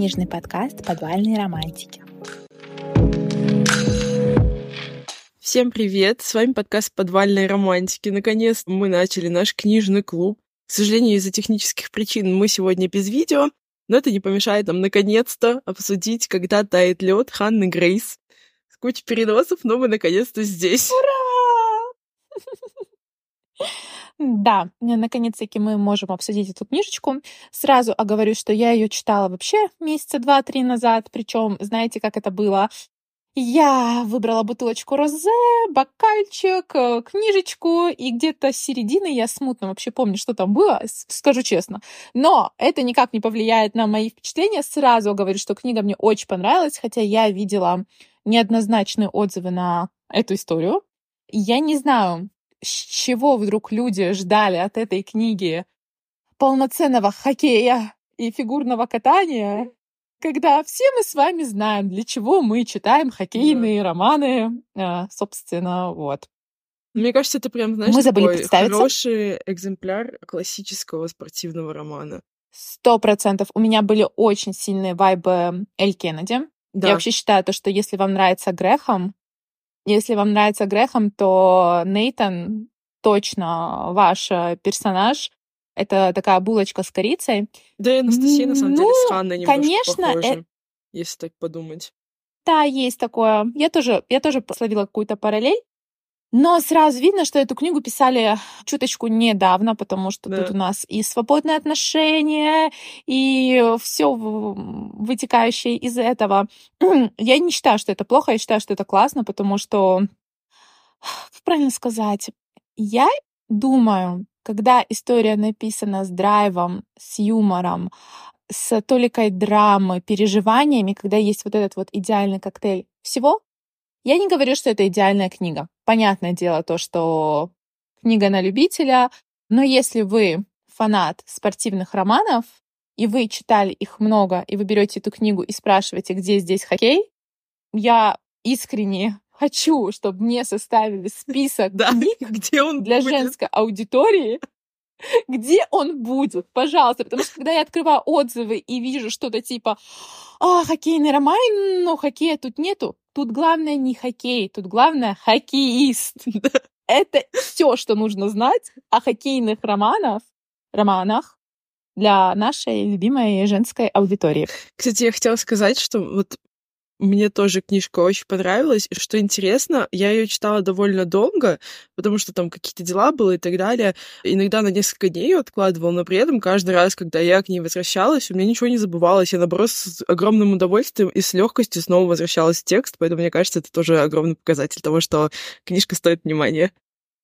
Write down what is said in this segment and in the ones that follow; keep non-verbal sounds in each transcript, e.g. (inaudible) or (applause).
книжный подкаст «Подвальные романтики». Всем привет! С вами подкаст «Подвальные романтики». Наконец мы начали наш книжный клуб. К сожалению, из-за технических причин мы сегодня без видео, но это не помешает нам наконец-то обсудить «Когда тает лед» Ханны Грейс. С кучей переносов, но мы наконец-то здесь. Ура! Да, наконец-таки мы можем обсудить эту книжечку. Сразу оговорюсь, что я ее читала вообще месяца два-три назад. Причем, знаете, как это было? Я выбрала бутылочку розе, бокальчик, э, книжечку, и где-то с середины я смутно вообще помню, что там было, скажу честно. Но это никак не повлияет на мои впечатления. Сразу говорю, что книга мне очень понравилась, хотя я видела неоднозначные отзывы на эту историю. Я не знаю, с чего вдруг люди ждали от этой книги полноценного хоккея и фигурного катания, когда все мы с вами знаем, для чего мы читаем хоккейные да. романы, а, собственно, вот. Мне кажется, это прям, знаешь, мы забыли представиться. хороший экземпляр классического спортивного романа. Сто процентов. У меня были очень сильные вайбы Эль Кеннеди. Да. Я вообще считаю то, что если вам нравится Грехом, если вам нравится Грехом, то Нейтан точно ваш э, персонаж. Это такая булочка с корицей. Да и Анастасия, на самом ну, деле, с Ханной немножко конечно, похожа, э... если так подумать. Да, есть такое. Я тоже, я тоже словила какую-то параллель. Но сразу видно, что эту книгу писали чуточку недавно, потому что да. тут у нас и свободные отношения, и все вытекающее из этого. (clears throat) Я не считаю, что это плохо, я считаю, что это классно, потому что, (sighs) как правильно сказать, я думаю, когда история написана с драйвом, с юмором, с толикой драмы, переживаниями, когда есть вот этот вот идеальный коктейль всего, я не говорю, что это идеальная книга. Понятное дело то, что книга на любителя, но если вы фанат спортивных романов, и вы читали их много, и вы берете эту книгу и спрашиваете, где здесь хоккей, я искренне (laughs) хочу, чтобы мне составили список да, (laughs) где он для будет? женской аудитории, (laughs) где он будет, пожалуйста. Потому что когда я открываю отзывы и вижу что-то типа «А, хоккейный роман, но хоккея тут нету», Тут главное не хоккей, тут главное хоккеист. (laughs) Это все, что нужно знать о хоккейных романах, романах для нашей любимой женской аудитории. Кстати, я хотела сказать, что вот мне тоже книжка очень понравилась. Что интересно, я ее читала довольно долго, потому что там какие-то дела были и так далее. Иногда на несколько дней ее откладывала, но при этом каждый раз, когда я к ней возвращалась, у меня ничего не забывалось. Я, наоборот, с огромным удовольствием и с легкостью снова возвращалась в текст, поэтому мне кажется, это тоже огромный показатель того, что книжка стоит внимания.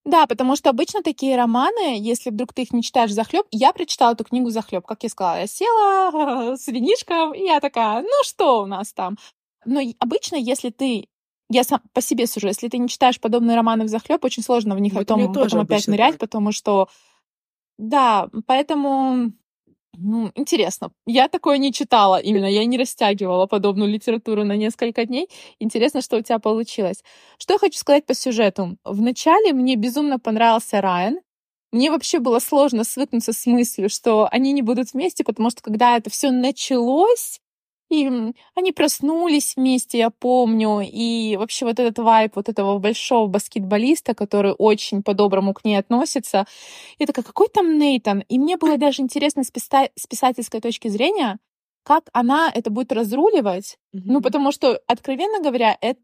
Да, потому что обычно такие романы, если вдруг ты их не читаешь захлеб, я прочитала эту книгу захлеб, как я сказала, я села (laughs) с винишком, и я такая, ну что у нас там? Но обычно, если ты я сам по себе сужу, если ты не читаешь подобные романы в захлеб, очень сложно в них вот потом, потом опять нырять, так. потому что да, поэтому ну, интересно. Я такое не читала именно, я не растягивала подобную литературу на несколько дней. Интересно, что у тебя получилось. Что я хочу сказать по сюжету. Вначале мне безумно понравился Райан. Мне вообще было сложно свыкнуться с мыслью, что они не будут вместе, потому что когда это все началось, и они проснулись вместе, я помню. И вообще вот этот вайп вот этого большого баскетболиста, который очень по-доброму к ней относится. И такая, какой там Нейтан? И мне было даже интересно с, писа- с писательской точки зрения, как она это будет разруливать. Mm-hmm. Ну, потому что, откровенно говоря, это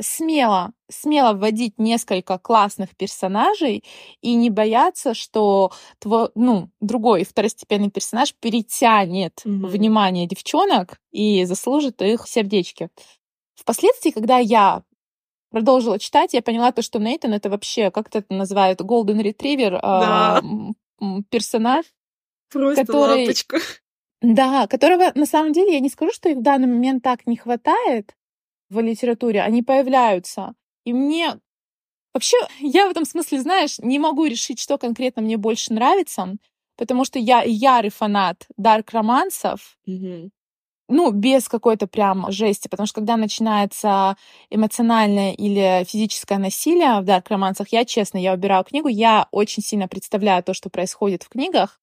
смело, смело вводить несколько классных персонажей и не бояться, что твой, ну, другой второстепенный персонаж перетянет mm-hmm. внимание девчонок и заслужит их сердечки. Впоследствии, когда я продолжила читать, я поняла то, что Нейтан это вообще, как это называют, Golden Retriever да. э, персонаж, Просто который... лапочка. Да, которого на самом деле я не скажу, что их в данный момент так не хватает, в литературе, они появляются. И мне вообще, я в этом смысле, знаешь, не могу решить, что конкретно мне больше нравится, потому что я ярый фанат дарк-романсов, mm-hmm. ну, без какой-то прям жести, потому что когда начинается эмоциональное или физическое насилие в дарк-романсах, я, честно, я убираю книгу, я очень сильно представляю то, что происходит в книгах,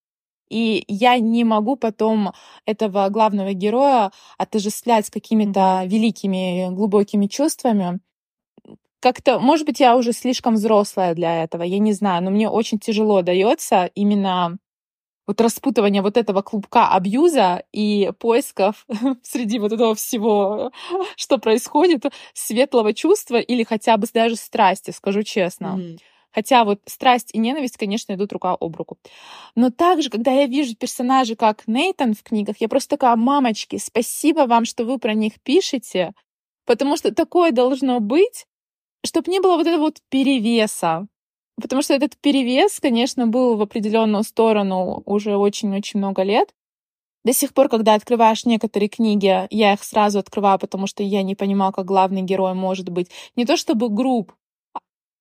И я не могу потом этого главного героя отождествлять с какими-то великими глубокими чувствами. Как-то, может быть, я уже слишком взрослая для этого, я не знаю, но мне очень тяжело дается именно вот распутывание вот этого клубка абьюза и поисков (laughs) среди вот этого всего, что происходит, светлого чувства или хотя бы даже страсти, скажу честно. Mm-hmm. Хотя вот страсть и ненависть, конечно, идут рука об руку. Но также, когда я вижу персонажей, как Нейтан в книгах, я просто такая, мамочки, спасибо вам, что вы про них пишете, потому что такое должно быть, чтобы не было вот этого вот перевеса. Потому что этот перевес, конечно, был в определенную сторону уже очень-очень много лет. До сих пор, когда открываешь некоторые книги, я их сразу открываю, потому что я не понимала, как главный герой может быть не то чтобы груб,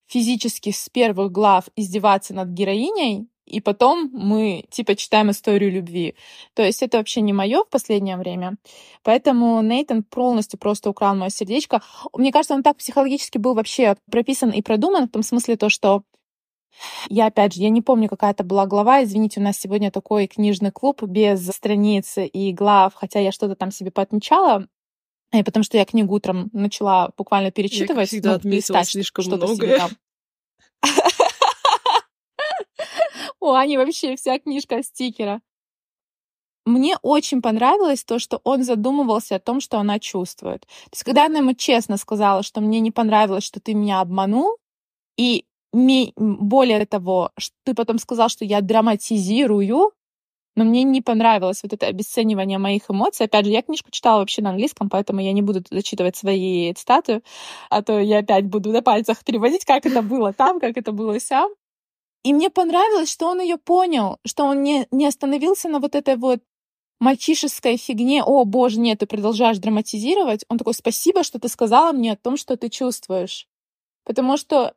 физически с первых глав издеваться над героиней, и потом мы типа читаем историю любви. То есть это вообще не мое в последнее время. Поэтому Нейтан полностью просто украл мое сердечко. Мне кажется, он так психологически был вообще прописан и продуман в том смысле то, что я, опять же, я не помню, какая это была глава. Извините, у нас сегодня такой книжный клуб без страниц и глав, хотя я что-то там себе поотмечала. И потому что я книгу утром начала буквально перечитывать. Я, всегда, ну, отметила слишком многое. У Ани вообще вся книжка стикера. Мне очень понравилось то, что он задумывался о том, что она чувствует. То есть, когда она ему честно сказала, что мне не понравилось, что ты меня обманул, и более того, ты потом сказал, что я драматизирую, но мне не понравилось вот это обесценивание моих эмоций. Опять же, я книжку читала вообще на английском, поэтому я не буду зачитывать свои цитаты, а то я опять буду на пальцах переводить, как это было там, как это было сям. И мне понравилось, что он ее понял, что он не, не остановился на вот этой вот мальчишеской фигне, о, боже, нет, ты продолжаешь драматизировать. Он такой, спасибо, что ты сказала мне о том, что ты чувствуешь. Потому что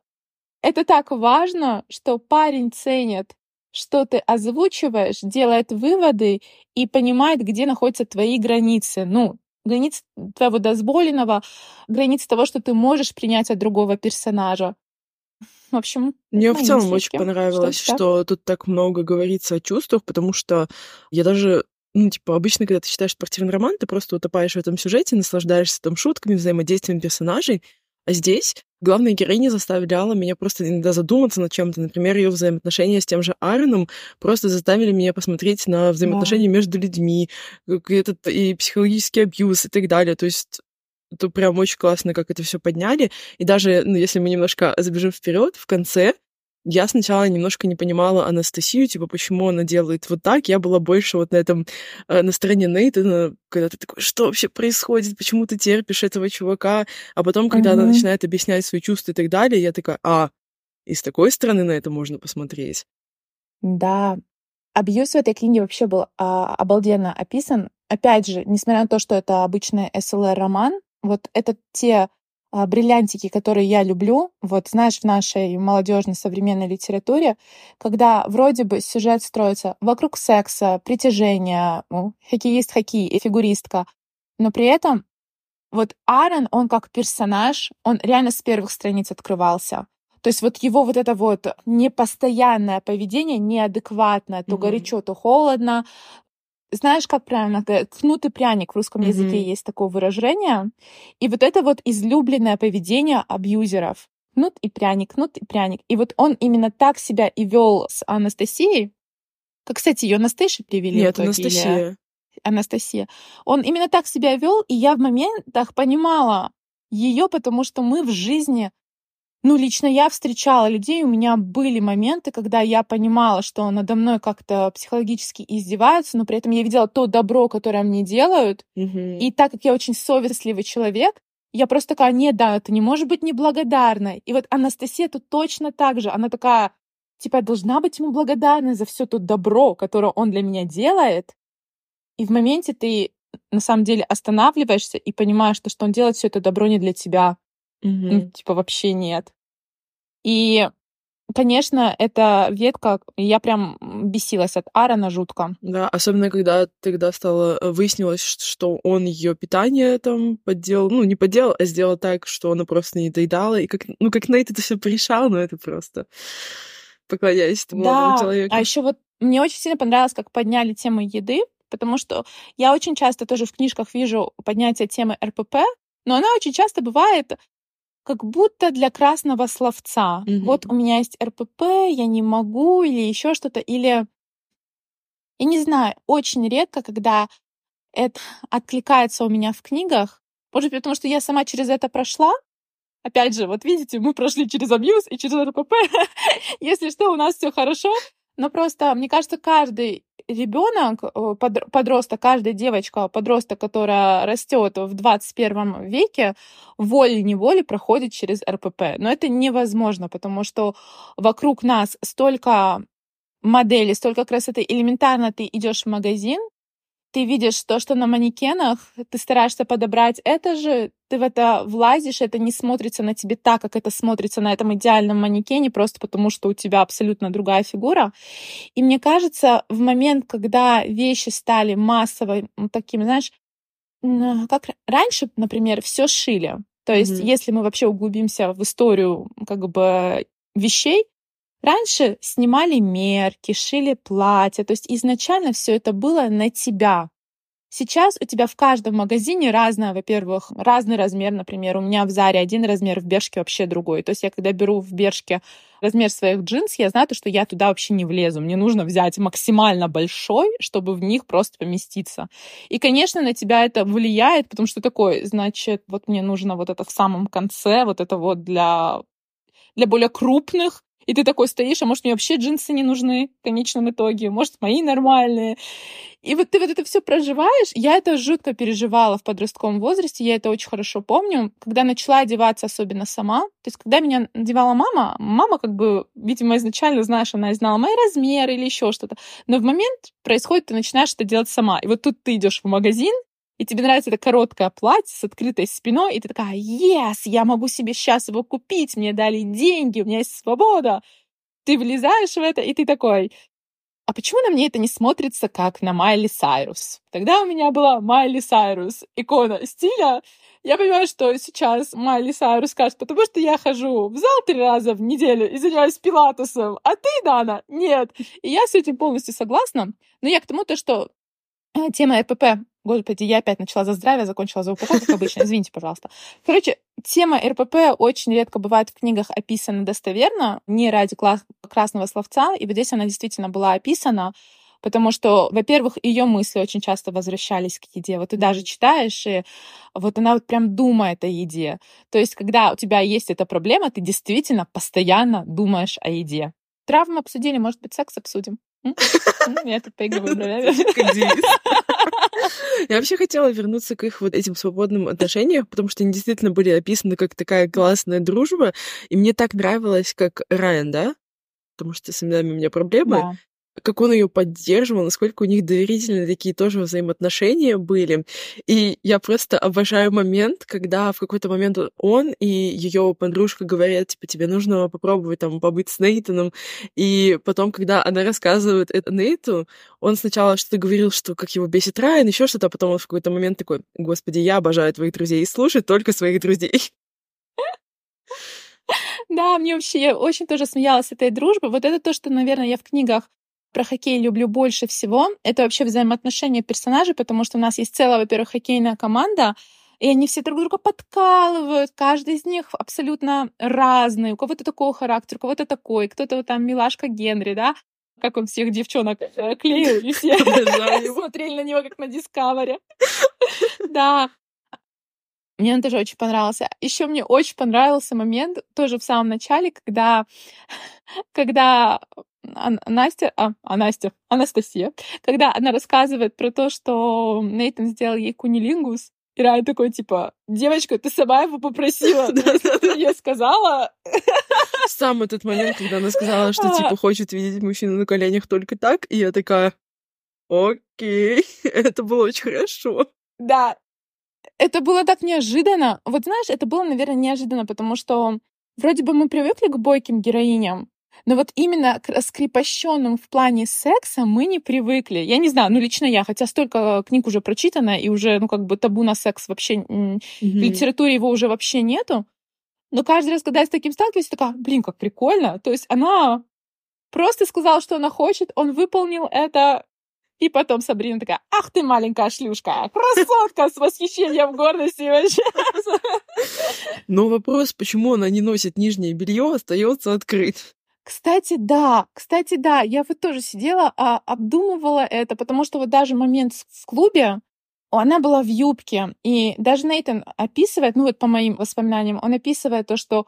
это так важно, что парень ценит, что ты озвучиваешь, делает выводы и понимает, где находятся твои границы. Ну, границы твоего дозволенного, границы того, что ты можешь принять от другого персонажа. В общем, мне в целом очень понравилось, что, что тут так много говорится о чувствах, потому что я даже ну, типа, обычно, когда ты читаешь спортивный роман, ты просто утопаешь в этом сюжете, наслаждаешься там шутками, взаимодействием персонажей, а здесь главная героиня заставляла меня просто иногда задуматься над чем-то. Например, ее взаимоотношения с тем же Аароном просто заставили меня посмотреть на взаимоотношения да. между людьми, этот и психологический абьюз и так далее. То есть это прям очень классно, как это все подняли. И даже, ну, если мы немножко забежим вперед, в конце я сначала немножко не понимала Анастасию, типа, почему она делает вот так. Я была больше вот на этом, э, на стороне Нейтана, когда ты такой, что вообще происходит, почему ты терпишь этого чувака? А потом, когда mm-hmm. она начинает объяснять свои чувства и так далее, я такая, а, и с такой стороны на это можно посмотреть. Да, абьюз в этой книге вообще был а, обалденно описан. Опять же, несмотря на то, что это обычный СЛР-роман, вот это те бриллиантики, которые я люблю, вот знаешь, в нашей молодежной современной литературе, когда вроде бы сюжет строится вокруг секса, притяжения, ну, хоккеист хоккей и фигуристка, но при этом вот Аарон, он как персонаж, он реально с первых страниц открывался. То есть вот его вот это вот непостоянное поведение, неадекватное, то mm-hmm. горячо, то холодно, знаешь, как правильно, кнут и пряник в русском mm-hmm. языке есть такое выражение. И вот это вот излюбленное поведение абьюзеров. Кнут и пряник, кнут и пряник. И вот он именно так себя и вел с Анастасией. Как, кстати, ее Анастасия привели. Нет, Анастасия. Анастасия. Он именно так себя вел, и я в моментах понимала ее, потому что мы в жизни ну, лично я встречала людей, у меня были моменты, когда я понимала, что надо мной как-то психологически издеваются, но при этом я видела то добро, которое мне делают. Mm-hmm. И так как я очень совестливый человек, я просто такая, нет, да, это не может быть неблагодарной. И вот Анастасия тут точно так же. Она такая, типа, я должна быть ему благодарна за все то добро, которое он для меня делает. И в моменте ты на самом деле останавливаешься и понимаешь, что, что он делает все это добро не для тебя. Ну, типа вообще нет. И, конечно, эта ветка, я прям бесилась от Аарона жутко. Да, особенно когда тогда стало э, выяснилось, что он ее питание там подделал, ну не подделал, а сделал так, что она просто не доедала, и как, ну как Нейт это все порешал, ну это просто поклоняюсь этому да, человеку. А еще вот Мне очень сильно понравилось, как подняли тему еды, потому что я очень часто тоже в книжках вижу поднятие темы РПП, но она очень часто бывает как будто для красного словца. Mm-hmm. Вот у меня есть РПП, я не могу, или еще что-то, или я не знаю, очень редко, когда это откликается у меня в книгах. Может быть, потому что я сама через это прошла. Опять же, вот видите, мы прошли через абьюз и через РПП. (laughs) Если что, у нас все хорошо. Но просто, мне кажется, каждый ребенок, э, подросток, каждая девочка, подросток, которая растет в 21 веке, волей-неволей проходит через РПП. Но это невозможно, потому что вокруг нас столько моделей, столько красоты. Элементарно ты идешь в магазин, ты видишь то, что на манекенах, ты стараешься подобрать это же, ты в это влазишь, это не смотрится на тебе так, как это смотрится на этом идеальном манекене, просто потому что у тебя абсолютно другая фигура. И мне кажется, в момент, когда вещи стали массово такими, знаешь, как раньше, например, все шили. То есть, mm-hmm. если мы вообще углубимся в историю как бы вещей, Раньше снимали мерки, шили платья, то есть изначально все это было на тебя. Сейчас у тебя в каждом магазине разное, во-первых, разный размер, например, у меня в Заре один размер, в Бершке вообще другой. То есть я когда беру в Бершке размер своих джинс, я знаю, что я туда вообще не влезу. Мне нужно взять максимально большой, чтобы в них просто поместиться. И, конечно, на тебя это влияет, потому что такой, значит, вот мне нужно вот это в самом конце, вот это вот для для более крупных, и ты такой стоишь, а может, мне вообще джинсы не нужны в конечном итоге, может, мои нормальные. И вот ты вот это все проживаешь. Я это жутко переживала в подростковом возрасте, я это очень хорошо помню. Когда начала одеваться особенно сама, то есть когда меня одевала мама, мама как бы, видимо, изначально, знаешь, она знала мои размеры или еще что-то. Но в момент происходит, ты начинаешь это делать сама. И вот тут ты идешь в магазин, и тебе нравится это короткое платье с открытой спиной, и ты такая, yes, я могу себе сейчас его купить, мне дали деньги, у меня есть свобода. Ты влезаешь в это, и ты такой, а почему на мне это не смотрится как на Майли Сайрус? Тогда у меня была Майли Сайрус, икона стиля. Я понимаю, что сейчас Майли Сайрус скажет, потому что я хожу в зал три раза в неделю и занимаюсь пилатусом, а ты, Дана, нет. И я с этим полностью согласна. Но я к тому, то, что э, тема РПП Господи, я опять начала за здравие, закончила за упокой, как обычно. Извините, пожалуйста. Короче, тема РПП очень редко бывает в книгах описана достоверно, не ради красного словца, и вот здесь она действительно была описана, потому что, во-первых, ее мысли очень часто возвращались к еде. Вот ты даже читаешь, и вот она вот прям думает о еде. То есть, когда у тебя есть эта проблема, ты действительно постоянно думаешь о еде. Травмы обсудили, может быть, секс обсудим. Я тут поигрываю бровями. (laughs) Я вообще хотела вернуться к их вот этим свободным отношениям, потому что они действительно были описаны как такая классная дружба, и мне так нравилось, как Райан, да? Потому что с именами у меня проблемы. Как он ее поддерживал, насколько у них доверительные такие тоже взаимоотношения были. И я просто обожаю момент, когда в какой-то момент он и ее подружка говорят, типа, тебе нужно попробовать там побыть с Нейтаном. И потом, когда она рассказывает это Нейту, он сначала что-то говорил, что как его бесит Райан, еще что-то, а потом он в какой-то момент такой, господи, я обожаю твоих друзей и слушай только своих друзей. Да, мне вообще, я очень тоже смеялась этой дружбы. Вот это то, что, наверное, я в книгах про хоккей люблю больше всего, это вообще взаимоотношения персонажей, потому что у нас есть целая, во-первых, хоккейная команда, и они все друг друга подкалывают, каждый из них абсолютно разный, у кого-то такой характер, у кого-то такой, кто-то вот там милашка Генри, да, как он всех девчонок э, клеил, и все смотрели на него как на Дискавери. Да, мне он тоже очень понравился. Еще мне очень понравился момент тоже в самом начале, когда, когда Настя, а, а Настя, Анастасия, когда она рассказывает про то, что Нейтан сделал ей кунилингус, и Райан такой, типа, девочка, ты сама его попросила, (laughs) я сказала. Сам этот момент, когда она сказала, что, (laughs) типа, хочет видеть мужчину на коленях только так, и я такая, окей, (laughs) это было очень хорошо. Да, это было так неожиданно. Вот знаешь, это было, наверное, неожиданно, потому что вроде бы мы привыкли к бойким героиням, но вот именно к раскрепощенным в плане секса мы не привыкли. Я не знаю, ну лично я, хотя столько книг уже прочитано, и уже, ну как бы табу на секс вообще mm-hmm. в литературе его уже вообще нету. Но каждый раз, когда я с таким сталкиваюсь, я такая, блин, как прикольно. То есть она просто сказал, что она хочет, он выполнил это, и потом Сабрина такая, ах ты маленькая шлюшка, красотка с восхищением гордости вообще. (laughs) Но вопрос, почему она не носит нижнее белье, остается открыт. Кстати, да, кстати, да, я вот тоже сидела, а, обдумывала это, потому что вот даже момент в клубе, она была в юбке, и даже Нейтан описывает, ну вот по моим воспоминаниям, он описывает то, что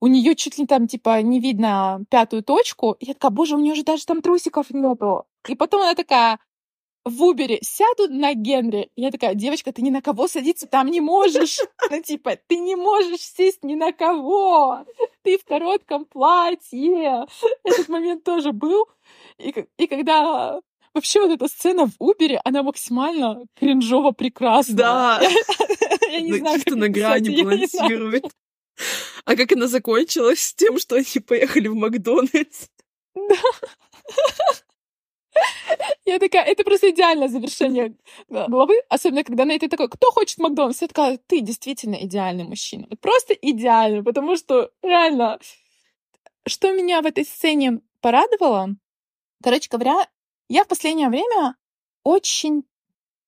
у нее чуть ли там, типа, не видно пятую точку. И я такая, боже, у нее же даже там трусиков нету. И потом она такая, в Убере сяду на Генри. Я такая, девочка, ты ни на кого садиться там не можешь. (laughs) Ну, типа, ты не можешь сесть ни на кого. Ты в коротком платье. Этот момент тоже был. И, и когда вообще вот эта сцена в Убере, она максимально кринжово прекрасна. Да. (laughs) Я не знаю, Чисто на грани балансирует. А как она закончилась с тем, что они поехали в Макдональдс? (laughs) Да. Я такая, это просто идеальное завершение главы, особенно когда Нейт такой, кто хочет Макдональдс? Я такая, ты действительно идеальный мужчина. Просто идеальный, потому что реально, что меня в этой сцене порадовало, короче говоря, я в последнее время очень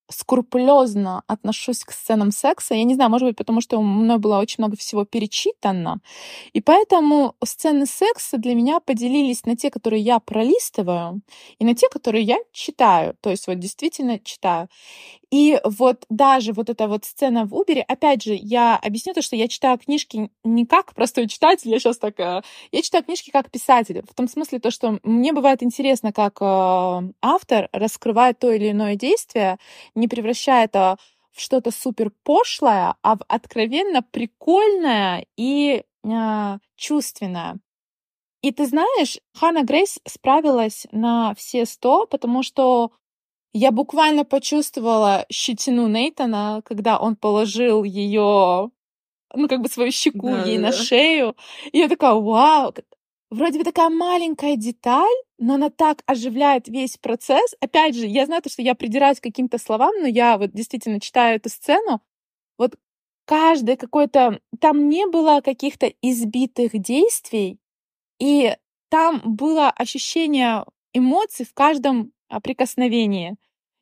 скрупулезно отношусь к сценам секса. Я не знаю, может быть, потому что у мной было очень много всего перечитано. И поэтому сцены секса для меня поделились на те, которые я пролистываю, и на те, которые я читаю. То есть вот действительно читаю. И вот даже вот эта вот сцена в Убере, опять же, я объясню то, что я читаю книжки не как простой читатель, я сейчас так... Я читаю книжки как писатель. В том смысле то, что мне бывает интересно, как э, автор раскрывает то или иное действие, не превращая это в что-то супер пошлое, а в откровенно прикольное и э, чувственное. И ты знаешь, Ханна Грейс справилась на все сто, потому что я буквально почувствовала щетину Нейтана, когда он положил ее, ну, как бы свою щеку да, ей да. на шею. И я такая, вау, вроде бы такая маленькая деталь, но она так оживляет весь процесс. Опять же, я знаю, что я придираюсь к каким-то словам, но я вот действительно читаю эту сцену. Вот каждое какое-то... Там не было каких-то избитых действий, и там было ощущение эмоций в каждом прикосновении.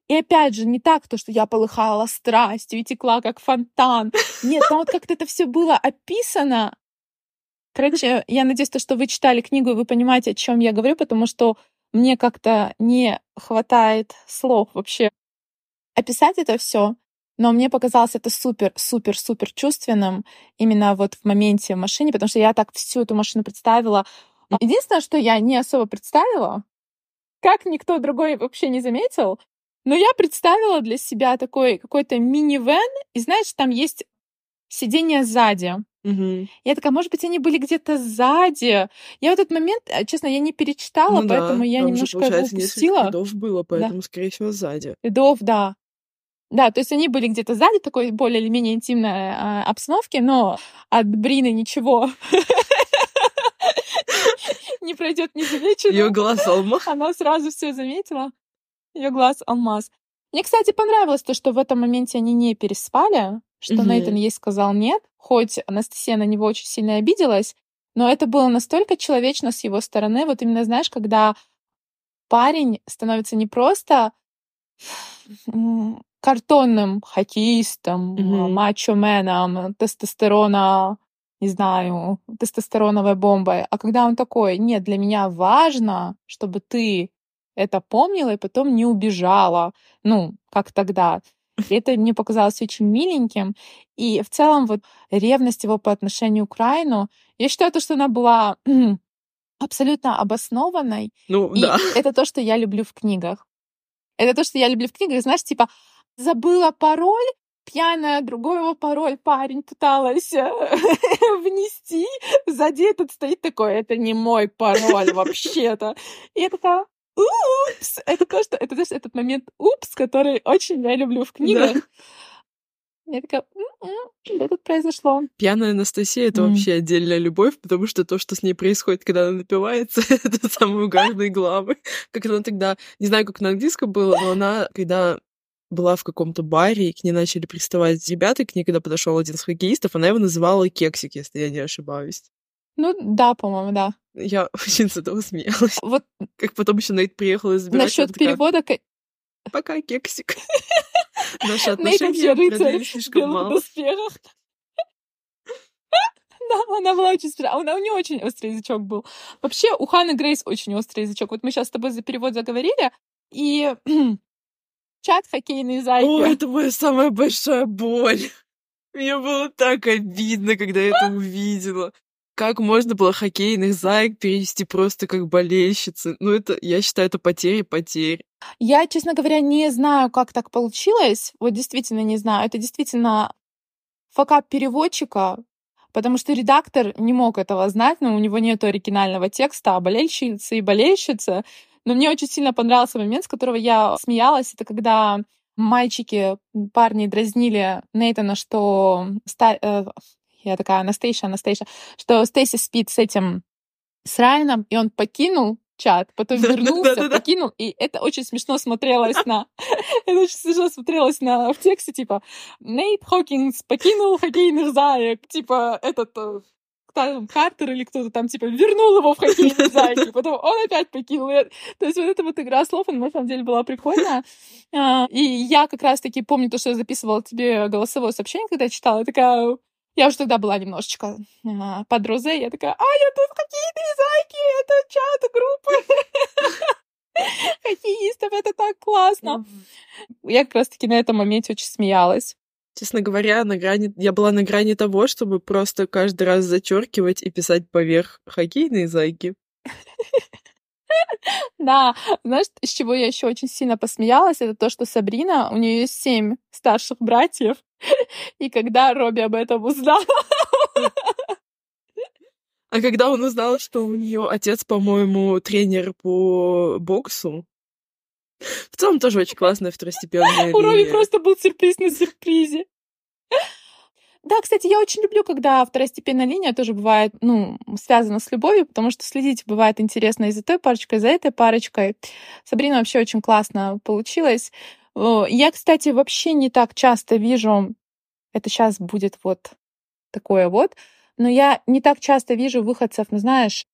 И опять же, не так то, что я полыхала страстью и текла как фонтан. Нет, там вот как-то это все было описано. Короче, я надеюсь, то, что вы читали книгу, и вы понимаете, о чем я говорю, потому что мне как-то не хватает слов вообще описать это все. Но мне показалось это супер, супер, супер чувственным именно вот в моменте в машине, потому что я так всю эту машину представила. Единственное, что я не особо представила, как никто другой вообще не заметил, но я представила для себя такой какой-то мини-вен, и знаешь, там есть сиденье сзади. Угу. Я такая, может быть, они были где-то сзади. Я в этот момент, э, честно, я не перечитала, ну, поэтому да, я немножко же, упустила. рядов было, поэтому, да. скорее всего, сзади. Рядов, да. Да, то есть они были где-то сзади, такой более или менее интимной э, обстановки, но от Брины ничего (laughs) не пройдет незамеченно. Ее глаз. Она сразу все заметила ее глаз алмаз. Мне, кстати, понравилось то, что в этом моменте они не переспали, что mm Нейтан ей сказал нет, хоть Анастасия на него очень сильно обиделась, но это было настолько человечно с его стороны. Вот именно, знаешь, когда парень становится не просто картонным хоккеистом, mm-hmm. мачо-меном, тестостерона, не знаю, тестостероновой бомбой, а когда он такой, нет, для меня важно, чтобы ты это помнила и потом не убежала, ну, как тогда. И это мне показалось очень миленьким. И в целом вот ревность его по отношению к Украину, я считаю, то, что она была абсолютно обоснованной. Ну, и да. это то, что я люблю в книгах. Это то, что я люблю в книгах. Знаешь, типа, забыла пароль, пьяная другой его пароль парень пыталась э, (laughs) внести. Сзади этот стоит такой, это не мой пароль вообще-то. И такая, упс! Это то, что... Это, знаешь, этот момент упс, который очень я люблю в книгах. Да. Я такая, что тут произошло? Пьяная Анастасия — это mm. вообще отдельная любовь, потому что то, что с ней происходит, когда она напивается, (laughs) это самые угарные главы. Как она тогда, не знаю, как на английском было, но она, когда была в каком-то баре, и к ней начали приставать ребята, к ней когда подошел один из хоккеистов, она его называла кексик, если я не ошибаюсь. Ну да, по-моему, да. Я (laughs) очень с этого смеялась. Вот Как потом еще Нейт приехал из насчет перевода... ка- Пока, кексик. (laughs) Наши отношения продлились слишком мало. (laughs) Да, она была очень стра- Она, у нее очень острый язычок был. Вообще, у Ханны Грейс очень острый язычок. Вот мы сейчас с тобой за перевод заговорили, и (clears throat) чат хоккейные зайки. О, это моя самая большая боль. Мне было так обидно, когда я это увидела. Как можно было хоккейных заек перевести просто как болельщицы? Ну, это, я считаю, это потери потерь. Я, честно говоря, не знаю, как так получилось. Вот действительно не знаю. Это действительно факап переводчика, потому что редактор не мог этого знать, но у него нет оригинального текста, а болельщицы и болельщица. Но мне очень сильно понравился момент, с которого я смеялась. Это когда мальчики, парни дразнили Нейтана, что... э, Я такая, Анастейша, Анастейша, что Стейси спит с этим, с Райаном, и он покинул чат, потом вернулся, Да-да-да. покинул, и это очень смешно смотрелось на... (laughs) Это очень смешно смотрелось на... в тексте, типа, Нейт Хокинс покинул хоккейных заек, типа, этот э, там, Картер или кто-то там, типа, вернул его в хоккейные (laughs) зайки, потом он опять покинул. То есть вот эта вот игра слов, она на самом деле была прикольная. А, И я как раз-таки помню то, что я записывала тебе голосовое сообщение, когда я читала, я такая... Я уже тогда была немножечко а, под розе, я такая, а, я тут хоккейные зайки, это чат группы (laughs) хоккеистов, это так классно. Я как раз-таки на этом моменте очень смеялась. Честно говоря, на грани... я была на грани того, чтобы просто каждый раз зачеркивать и писать поверх хоккейные зайки. (laughs) Да, знаешь, с чего я еще очень сильно посмеялась, это то, что Сабрина, у нее есть семь старших братьев, (laughs) и когда Робби об этом узнал, (laughs) А когда он узнал, что у нее отец, по-моему, тренер по боксу, в целом тоже очень классная второстепенная у Робби линия. просто был сюрприз на сюрпризе. Да, кстати, я очень люблю, когда второстепенная линия тоже бывает, ну, связана с любовью, потому что следить бывает интересно и за той парочкой, и за этой парочкой. Сабрина вообще очень классно получилось. Я, кстати, вообще не так часто вижу, это сейчас будет вот такое вот, но я не так часто вижу выходцев, ну, знаешь,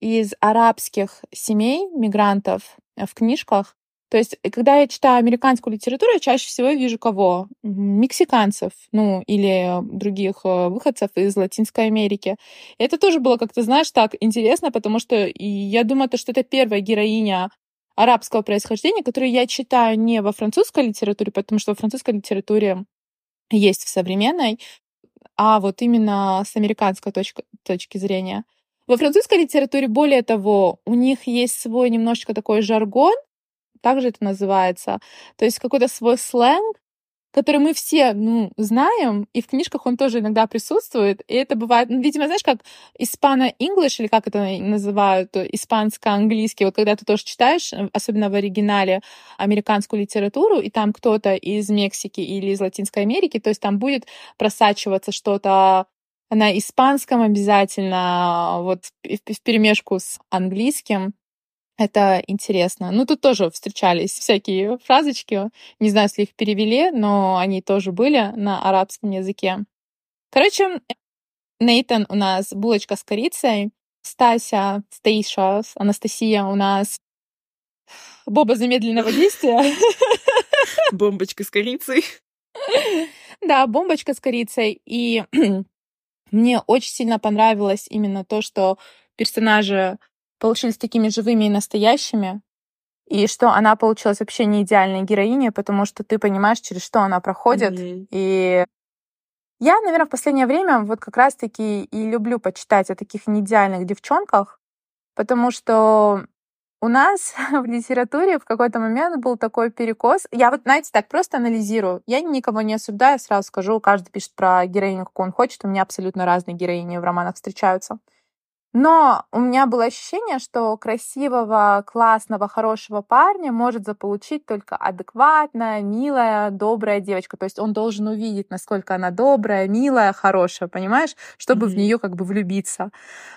из арабских семей, мигрантов э, в книжках. То есть, э, когда я читаю американскую литературу, я чаще всего вижу кого? Мексиканцев, ну, или других э, выходцев из Латинской Америки. Это тоже было как-то, знаешь, так интересно, потому что я думаю, то, что это первая героиня арабского происхождения, которую я читаю не во французской литературе, потому что во французской литературе есть в современной, а вот именно с американской точки, точки зрения. Во французской литературе, более того, у них есть свой немножечко такой жаргон, также это называется, то есть какой-то свой сленг, который мы все, ну, знаем, и в книжках он тоже иногда присутствует, и это бывает, ну, видимо, знаешь, как испано-инглиш, или как это называют, э, испанско-английский, вот когда ты тоже читаешь, э, особенно в оригинале, американскую литературу, и там кто-то из Мексики или из Латинской Америки, то есть там будет просачиваться что-то на испанском обязательно, вот в перемешку с английским. Это интересно. Ну, тут тоже встречались всякие фразочки. Не знаю, если их перевели, но они тоже были на арабском языке. Короче, Нейтан у нас булочка с корицей, Стася, Стейша, Анастасия у нас Боба замедленного действия. (laughs) Бомбочка с корицей. (laughs) Да, бомбочка с корицей. И (clears throat) мне очень сильно понравилось именно то, что персонажи получились такими живыми и настоящими, и что она получилась вообще не идеальной героиней, потому что ты понимаешь, через что она проходит. Мгм. И я, наверное, в последнее время вот как раз-таки и люблю почитать о таких неидеальных девчонках, потому что у нас (laughs) в литературе в какой-то момент был такой перекос. Я вот, знаете, так просто анализирую. Я никого не осуждаю, сразу скажу, каждый пишет про героиню, какую он хочет. У меня абсолютно разные героини в романах встречаются. Но у меня было ощущение, что красивого, классного, хорошего парня может заполучить только адекватная, милая, добрая девочка. То есть он должен увидеть, насколько она добрая, милая, хорошая, понимаешь, чтобы в Мгм. нее как бы влюбиться.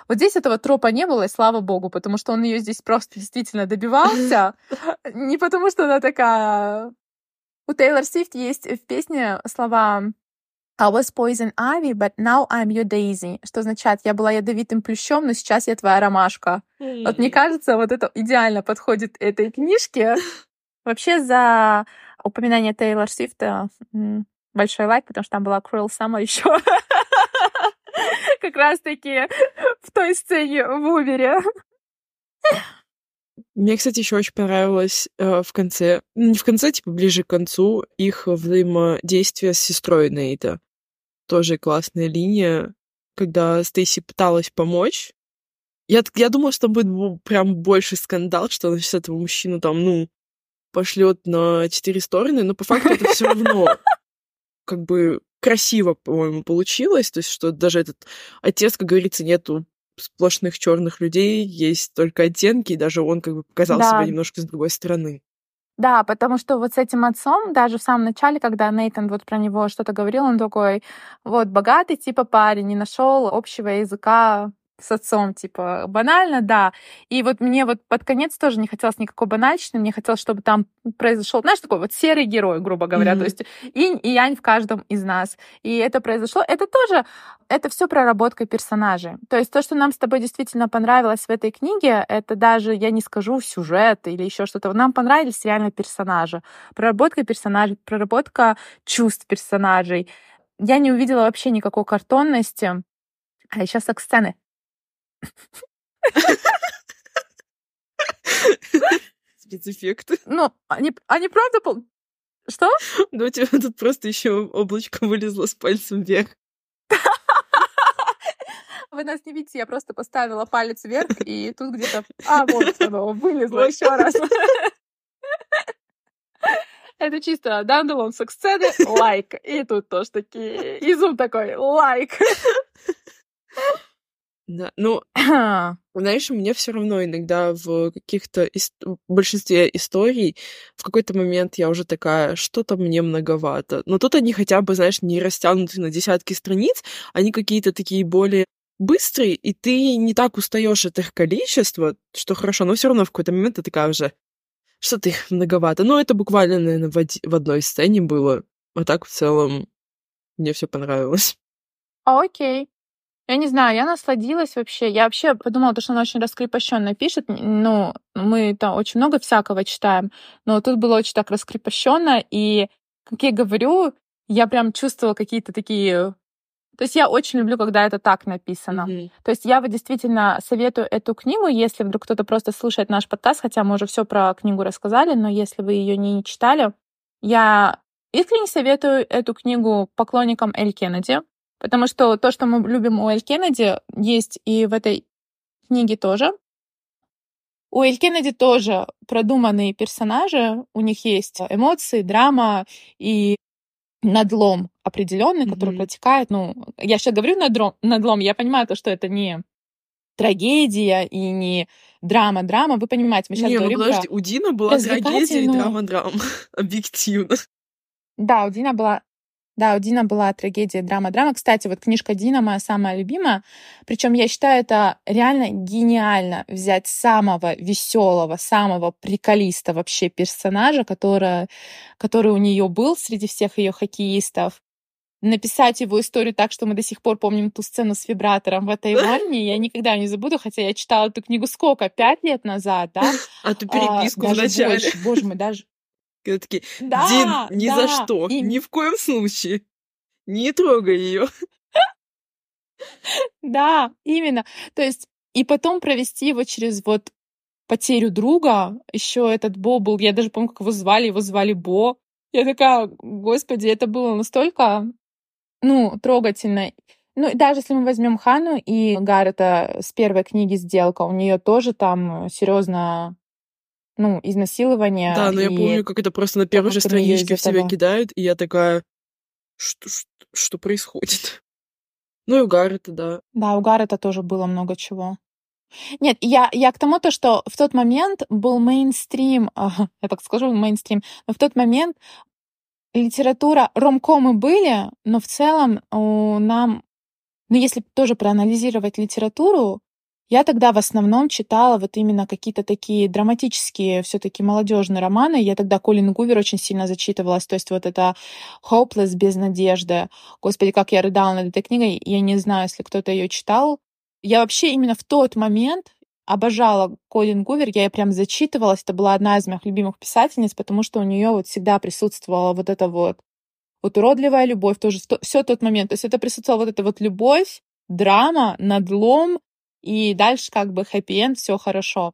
Вот здесь этого тропа не было, и слава богу, потому что он ее здесь просто действительно добивался. Не потому, что она такая... У Тейлор Свифт есть в песне слова I was poison ivy, but now I'm your daisy. Что означает, я была ядовитым плющом, но сейчас я твоя ромашка. Mm. Вот мне кажется, вот это идеально подходит этой книжке. Вообще за упоминание Тейлор Свифта большой лайк, потому что там была Cruel Summer еще. (laughs) Как раз-таки в той сцене в Увере. Мне, кстати, еще очень понравилось э, в конце, ну, не в конце, типа ближе к концу, их взаимодействие с сестрой Нейта. Тоже классная линия, когда Стейси пыталась помочь. Я, я думала, что будет прям больше скандал, что она сейчас этого мужчину там, ну, пошлет на четыре стороны, но по факту это все равно как бы красиво, по-моему, получилось. То есть, что даже этот отец, как говорится, нету сплошных черных людей, есть только оттенки, и даже он как бы показал да. себя немножко с другой стороны. Да, потому что вот с этим отцом, даже в самом начале, когда Нейтан вот про него что-то говорил, он такой, вот, богатый типа парень, не нашел общего языка с отцом, типа, банально, да. И вот мне вот под конец тоже не хотелось никакой банальщины, мне хотелось, чтобы там произошел, знаешь, такой вот серый герой, грубо говоря, mm-hmm. то есть инь и янь в каждом из нас. И это произошло, это тоже, это все проработка персонажей. То есть то, что нам с тобой действительно понравилось в этой книге, это даже, я не скажу, сюжет или еще что-то, нам понравились реально персонажи. Проработка персонажей, проработка чувств персонажей. Я не увидела вообще никакой картонности. А сейчас сцены. Спецэффекты. Ну, они, они правда... Пол... Что? Ну, у тебя тут просто еще облачко вылезло с пальцем вверх. (laughs) Вы нас не видите, я просто поставила палец вверх, и тут где-то... А, вот оно, вылезло еще раз. (laughs) Это чисто Дандалон со сцены, лайк. И тут тоже такие... изум такой, лайк. Да, ну, знаешь, мне все равно иногда в каких-то ист... в большинстве историй в какой-то момент я уже такая, что-то мне многовато. Но тут они хотя бы, знаешь, не растянуты на десятки страниц, они какие-то такие более быстрые, и ты не так устаешь от их количества, что хорошо, но все равно в какой-то момент ты такая уже, что-то их многовато. Но это буквально, наверное, в, од... в одной сцене было. А так в целом мне все понравилось. Окей. Я не знаю, я насладилась вообще. Я вообще подумала, что она очень раскрепощенно пишет. Ну, мы там очень много всякого читаем, но тут было очень так раскрепощенно, и, как я говорю, я прям чувствовала какие-то такие то есть я очень люблю, когда это так написано. Mm-hmm. То есть я вот действительно советую эту книгу, если вдруг кто-то просто слушает наш подкаст, хотя мы уже все про книгу рассказали, но если вы ее не читали, я искренне советую эту книгу поклонникам Эль Кеннеди. Потому что то, что мы любим у Эль Кеннеди, есть и в этой книге тоже. У Эль Кеннеди тоже продуманные персонажи, у них есть эмоции, драма и надлом определенный, mm-hmm. который протекает. Ну, я сейчас говорю надром, надлом, я понимаю то, что это не трагедия и не драма-драма. Вы понимаете, мы сейчас не, ну говорим ну, подожди, про у Дина была трагедия и драма-драма. (laughs) Объективно. Да, у Дина была да, у Дина была трагедия, драма, драма. Кстати, вот книжка Дина моя самая любимая. Причем я считаю это реально гениально взять самого веселого, самого приколиста вообще персонажа, который, который у нее был среди всех ее хоккеистов, написать его историю так, что мы до сих пор помним ту сцену с вибратором в этой (laughs) ванне. Я никогда не забуду, хотя я читала эту книгу сколько? Пять лет назад, да? (laughs) А ту переписку а, в начале. Больше. Боже мой, даже когда такие, да, Дин, ни да, за что, и... ни в коем случае, не трогай ее. Да, именно. То есть, и потом провести его через вот потерю друга. Еще этот Бо был, я даже помню, как его звали, его звали Бо. Я такая, господи, это было настолько, ну, трогательно. Ну, даже если мы возьмем Хану и Гаррета с первой книги «Сделка», у нее тоже там серьезно ну, изнасилование. Да, но и... я помню, как это просто на первой же страничке в тебя кидают, и я такая, что, что, что происходит? (laughs) Ну и у Гаррета, да. Да, у Гаррета тоже было много чего. Нет, я, я к тому, то, что в тот момент был мейнстрим, (laughs) я так скажу, мейнстрим, но в тот момент литература, ромкомы были, но в целом у нам, ну если тоже проанализировать литературу, Я тогда в основном читала вот именно какие-то такие драматические, все таки молодежные романы. Я тогда Колин Гувер очень сильно зачитывалась. То есть вот это «Hopeless» без надежды. Господи, как я рыдала над этой книгой. Я не знаю, если кто-то ее читал. Я вообще именно в тот момент обожала Колин Гувер, я ей прям зачитывалась. Это была одна из моих любимых писательниц, потому что у нее вот всегда присутствовала вот эта вот вот уродливая любовь тоже, все тот момент. То есть это присутствовала вот эта вот любовь, драма, надлом, и дальше как бы хэппи-энд, все хорошо.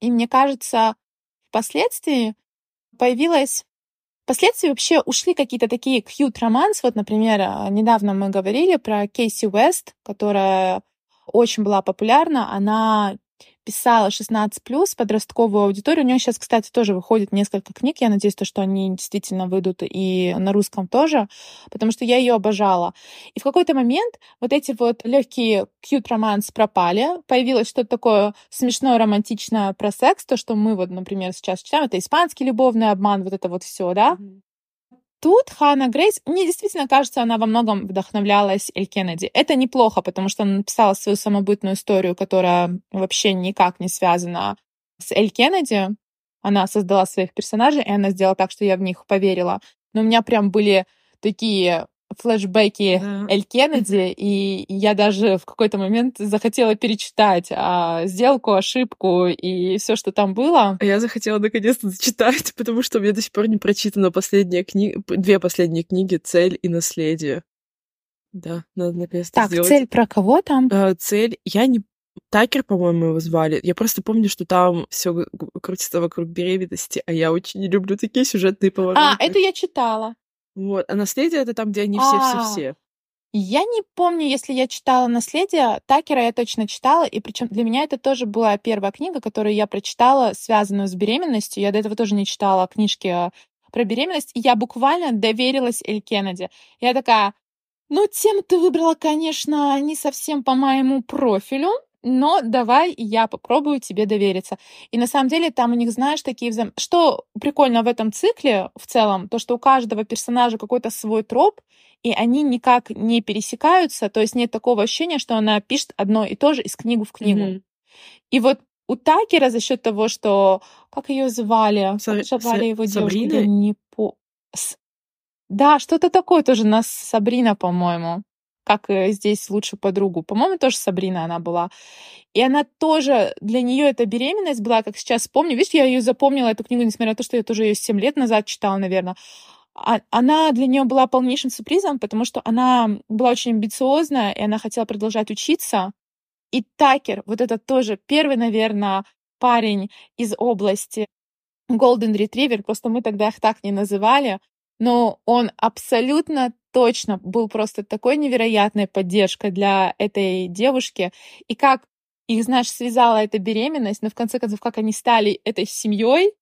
И мне кажется, впоследствии появилась Впоследствии вообще ушли какие-то такие cute романс. Вот, например, недавно мы говорили про Кейси Уэст, которая очень была популярна. Она писала 16 плюс подростковую аудиторию. У нее сейчас, кстати, тоже выходит несколько книг. Я надеюсь, что они действительно выйдут и на русском тоже, потому что я ее обожала. И в какой-то момент вот эти вот легкие cute романс пропали. Появилось что-то такое смешное, романтичное про секс, то, что мы вот, например, сейчас читаем. Это испанский любовный обман, вот это вот все, да? Mm-hmm тут Ханна Грейс, мне действительно кажется, она во многом вдохновлялась Эль Кеннеди. Это неплохо, потому что она написала свою самобытную историю, которая вообще никак не связана с Эль Кеннеди. Она создала своих персонажей, и она сделала так, что я в них поверила. Но у меня прям были такие флешбеки да. Эль Кеннеди, и я даже в какой-то момент захотела перечитать а, сделку, ошибку и все, что там было. А я захотела наконец-то зачитать, (laughs) потому что у меня до сих пор не прочитана последняя книга, две последние книги «Цель» и «Наследие». Да, надо наконец-то так, сделать. цель про кого там? А, цель, я не Такер, по-моему, его звали. Я просто помню, что там все крутится вокруг беременности, а я очень не люблю такие сюжетные повороты. А, это я читала. Вот. А наследие это там, где они все-все-все. А, я не помню, если я читала «Наследие». Такера я точно читала, и причем для меня это тоже была первая книга, которую я прочитала, связанную с беременностью. Я до этого тоже не читала книжки про беременность, и я буквально доверилась Эль Кеннеди. Я такая, ну, тему ты выбрала, конечно, не совсем по моему профилю, но давай я попробую тебе довериться. И на самом деле там у них, знаешь, такие взаим... Что прикольно в этом цикле в целом, то, что у каждого персонажа какой-то свой троп, и они никак не пересекаются, то есть нет такого ощущения, что она пишет одно и то же из книгу в книгу. Mm-hmm. И вот у Такера за счет того, что как ее звали, Са- как звали его девушку, я не по... Да, что-то такое тоже нас Сабрина, по-моему как здесь лучшую подругу. По-моему, тоже Сабрина она была. И она тоже, для нее эта беременность была, как сейчас помню. Видишь, я ее запомнила, эту книгу, несмотря на то, что я тоже ее 7 лет назад читала, наверное. А, она для нее была полнейшим сюрпризом, потому что она была очень амбициозная, и она хотела продолжать учиться. И Такер, вот это тоже первый, наверное, парень из области Golden Retriever, просто мы тогда их так не называли, но он абсолютно точно был просто такой невероятной поддержкой для этой девушки. И как их, знаешь, связала эта беременность, но в конце концов, как они стали этой семьей,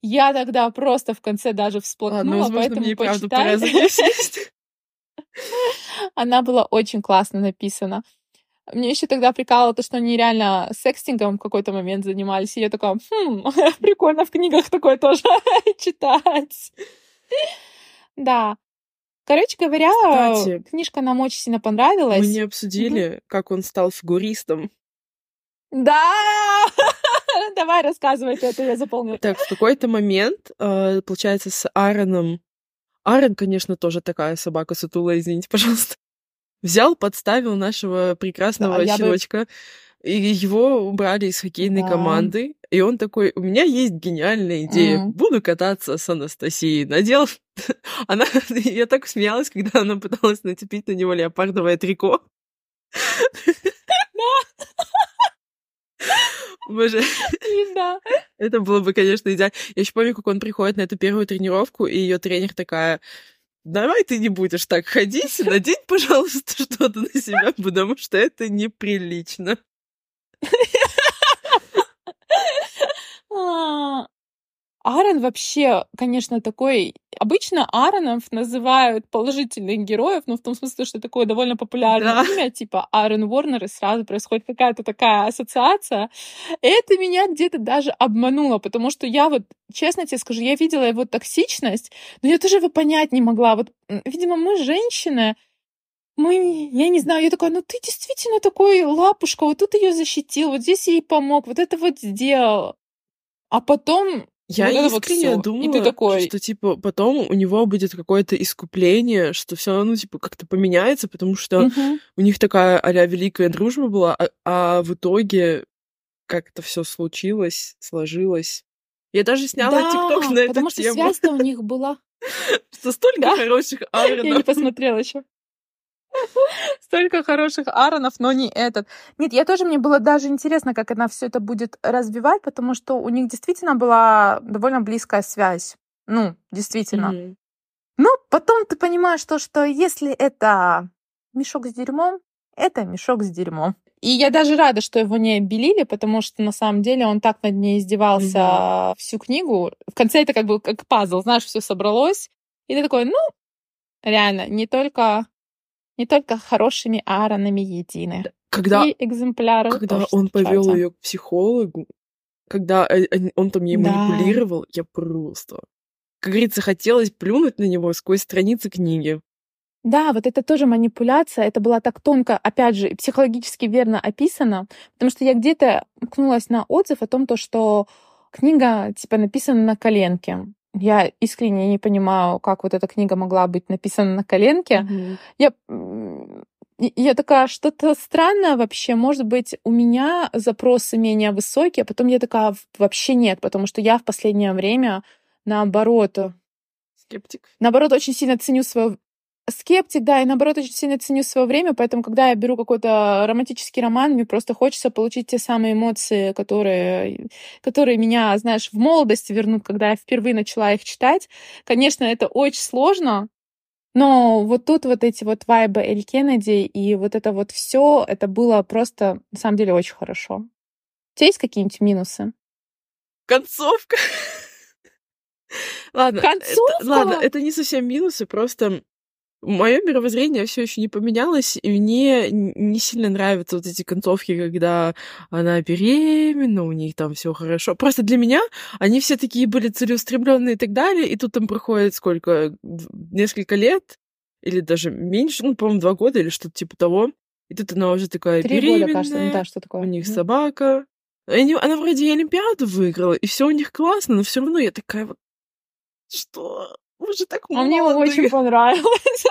я тогда просто в конце даже всплакнула, Ладно, возможно, поэтому мне почитай. (laughs) Она была очень классно написана. Мне еще тогда прикалывало то, что они реально секстингом в какой-то момент занимались. И я такая, хм, (laughs) прикольно в книгах такое тоже (laughs) читать. Да. Короче говоря, Кстати, книжка нам очень сильно понравилась. Мы не обсудили, угу. как он стал фигуристом. Да! (laughs) Давай рассказывай это, я заполню. Так, в какой-то момент, э, получается, с Аароном... Аарон, конечно, тоже такая собака сутулая, извините, (laughs) пожалуйста. Взял, подставил нашего прекрасного да, щеночка. Бы и его убрали из хоккейной да. команды. И он такой, у меня есть гениальная идея, mm. буду кататься с Анастасией. Надел... (laughs) она... Я так смеялась, когда она пыталась нацепить на него леопардовое трико. (laughs) Боже. Да. Это было бы, конечно, идеально. Я еще помню, как он приходит на эту первую тренировку, и ее тренер такая, давай ты не будешь так ходить, надень, пожалуйста, (laughs) что-то на себя, потому что это неприлично. Аарон вообще, конечно, такой... Обычно Ааронов называют положительных героев, но в том смысле, что такое довольно популярное да. имя, типа Аарон Уорнер, и сразу происходит какая-то такая ассоциация. Это меня где-то даже обмануло, потому что я вот, честно тебе скажу, я видела его токсичность, но я тоже его понять не могла. Вот, видимо, мы, женщины, мы, я не знаю, я такая, ну ты действительно такой лапушка, вот тут ее защитил, вот здесь ей помог, вот это вот сделал. А потом я вот искренне вот думала, И ты такой... что, типа, потом у него будет какое-то искупление, что все, ну, типа, как-то поменяется, потому что угу. у них такая а великая дружба была, а, а в итоге как это все случилось, сложилось. Я даже сняла да, тикток на эту потому что тему. связь-то у них была. (laughs) Что столько хороших (laughs) Я не посмотрела еще. Столько хороших Ааронов, но не этот. Нет, я тоже, мне было даже интересно, как она все это будет развивать, потому что у них действительно была довольно близкая связь. Ну, действительно. Мгм. Но потом ты понимаешь то, что если это мешок с дерьмом, это мешок с дерьмом. И я даже рада, что его не обелили, потому что на самом деле он так над ней издевался всю книгу. В конце это как бы как пазл, знаешь, все собралось. И ты такой, ну, реально, не только, не только хорошими Ааронами едины. Когда, И экземпляры когда он повел ее к психологу, когда э, он там ей Да. манипулировал, я просто... Как говорится, хотелось плюнуть на него сквозь страницы книги. Да, вот это тоже манипуляция. Это было так тонко, опять же, психологически верно описано, потому что я где-то ткнулась на отзыв о том, то, что книга типа написана на коленке. Я искренне не понимаю, как вот эта книга могла быть написана на коленке. Я, м, и- я такая, что-то странное вообще. Может быть, у меня запросы менее высокие, а потом я такая, вообще нет, потому что я в последнее время, наоборот, Скептик. наоборот, очень сильно ценю свое скептик, да, и наоборот, очень сильно ценю свое время, поэтому, когда я беру какой-то романтический роман, мне просто хочется получить те самые эмоции, которые, которые меня, знаешь, в молодость вернут, когда я впервые начала их читать. Конечно, это очень сложно, но вот тут вот эти вот вайбы Эль Кеннеди и вот это вот все, это было просто, на самом деле, очень хорошо. У тебя есть какие-нибудь минусы? Концовка. (laughs) Ладно, это- Концовка? ладно, это не совсем минусы, просто мое мировоззрение все еще не поменялось, и мне не сильно нравятся вот эти концовки, когда она беременна, у них там все хорошо. Просто для меня они все такие были целеустремленные и так далее, и тут там проходит сколько, несколько лет, или даже меньше, ну, по-моему, два года или что-то типа того. И тут она уже такая Три беременная, года, кажется, да, что такое. у них Мгм. собака. Они- она вроде и Олимпиаду выиграла, и все у них классно, но все равно я такая вот, что? Вы же так А мне очень понравилось.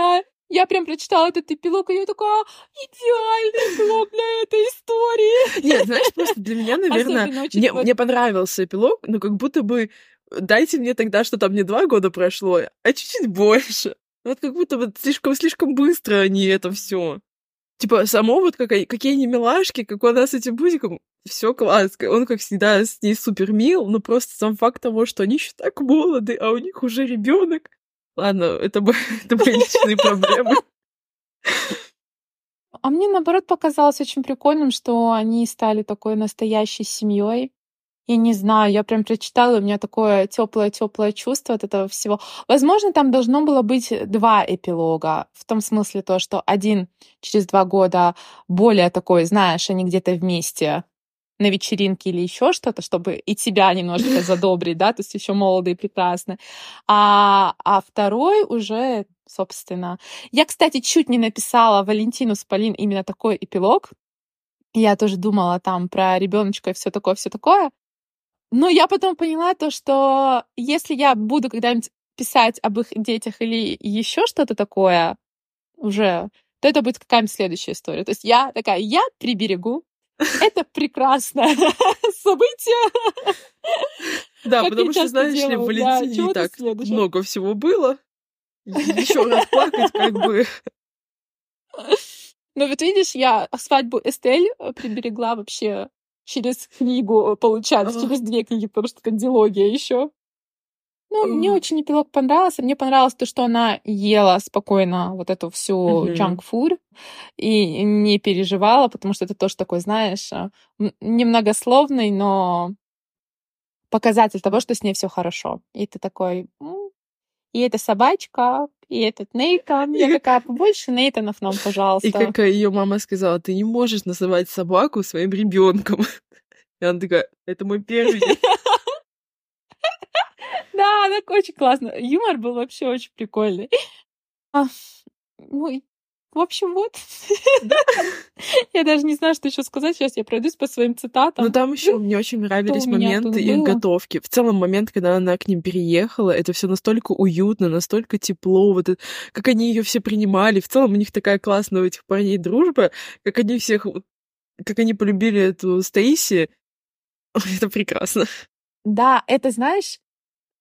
Знаю. Я прям прочитала этот эпилог, и я такая, идеальный эпилог для этой истории. Нет, знаешь, просто для меня, (laughs) наверное, мне, мне понравился эпилог, но как будто бы дайте мне тогда, что там не два года прошло, а чуть-чуть больше. Вот как будто бы слишком-слишком быстро они это все. Типа, само вот как, какие они милашки, как она с этим бузиком, все классно. Он, как всегда, с ней супер мил, но просто сам факт того, что они еще так молоды, а у них уже ребенок. Ладно, это, (laughs) это мои личные проблемы. А мне, наоборот, показалось очень прикольным, что они стали такой настоящей семьей. Я не знаю, я прям прочитала, у меня такое теплое-теплое чувство от этого всего. Возможно, там должно было быть два эпилога. В том смысле то, что один через два года более такой, знаешь, они где-то вместе на вечеринке или еще что-то, чтобы и тебя немножко (laughs) задобрить, да, то есть еще молодые и прекрасны. А, а второй уже, собственно, я, кстати, чуть не написала Валентину с Полин именно такой эпилог. Я тоже думала там про ребеночка и все такое, все такое. Но я потом поняла то, что если я буду когда-нибудь писать об их детях или еще что-то такое уже, то это будет какая-нибудь следующая история. То есть я такая, я приберегу. Это прекрасное (laughs) событие. Да, Как потому что, знаешь ли, в делаю, да. Валентине и ты так много всего было. Еще раз плакать, как бы. Ну вот видишь, я свадьбу Эстель э, приберегла вообще через книгу, э, получается, через две книги, потому что дилогия еще. Ну, мне Ах. очень эпилог понравился. Мне понравилось то, что она ела спокойно вот эту всю Мгм. junk food и не переживала, потому что это тоже такой, знаешь, э, немногословный, но показатель того, что с ней все хорошо. И ты такой, «М, и эта собачка, и этот Нейтан. Я такая, побольше Нейтанов нам, пожалуйста. И как ее мама сказала, ты не можешь называть собаку своим ребенком. (laughs) И она такая, это мой первый. (laughs) Да, так очень классно. Юмор был вообще очень прикольный. (laughs) А, ну, в общем, вот. (laughs) Я даже не знаю, что еще сказать. Сейчас я пройдусь по своим цитатам. Ну, там еще мне очень нравились моменты их готовки. В целом, момент, когда она к ним переехала, это все настолько уютно, настолько тепло. Вот это, как они ее все принимали. В целом, у них такая классная у этих парней дружба, как они всех, как они полюбили эту Стейси. Это прекрасно. Да, это, знаешь,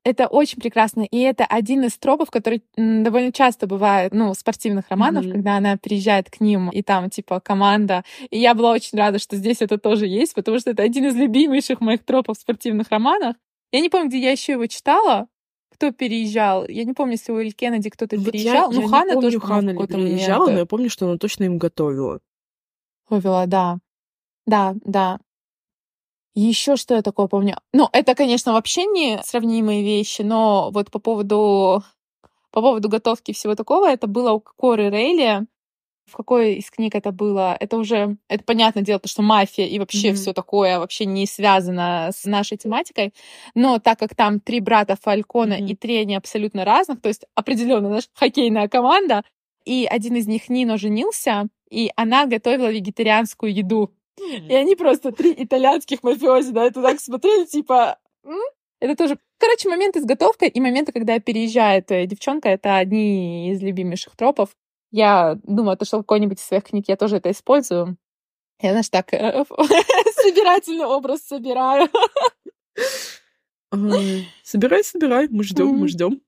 это очень прекрасно. И это один из тропов, который довольно часто бывает, ну, в спортивных романах, mm-hmm. когда она приезжает к ним, и там, типа, команда. И я была очень рада, что здесь это тоже есть, потому что это один из любимейших моих тропов в спортивных романах. Я не помню, где я еще его читала, кто переезжал. Я не помню, если у Эль Кеннеди кто-то вот переезжал. Я, ну, я Хана помню, тоже Хана ли переезжала, момент. но я помню, что она точно им готовила. Готовила, да. Да, да. Еще что я такое помню? Ну, это, конечно, вообще не сравнимые вещи, но вот по поводу по поводу готовки всего такого, это было у Коры Рейли. В какой из книг это было? Это уже, это понятное дело, то, что мафия и вообще mm-hmm. все такое вообще не связано с нашей тематикой. Но так как там три брата Фалькона mm-hmm. и три они абсолютно разных, то есть определенно наша хоккейная команда, и один из них Нино женился, и она готовила вегетарианскую еду. И они просто три итальянских мафиози на это так смотрели, типа... Это тоже... Короче, момент изготовка и моменты, когда переезжает э, девчонка, это одни из любимейших тропов. Я думаю, то, что в какой-нибудь из своих книг я тоже это использую. Я, знаешь, так э, (laughs) собирательный образ собираю. (laughs) Собирай, собирай, мы ждем, мы ждем.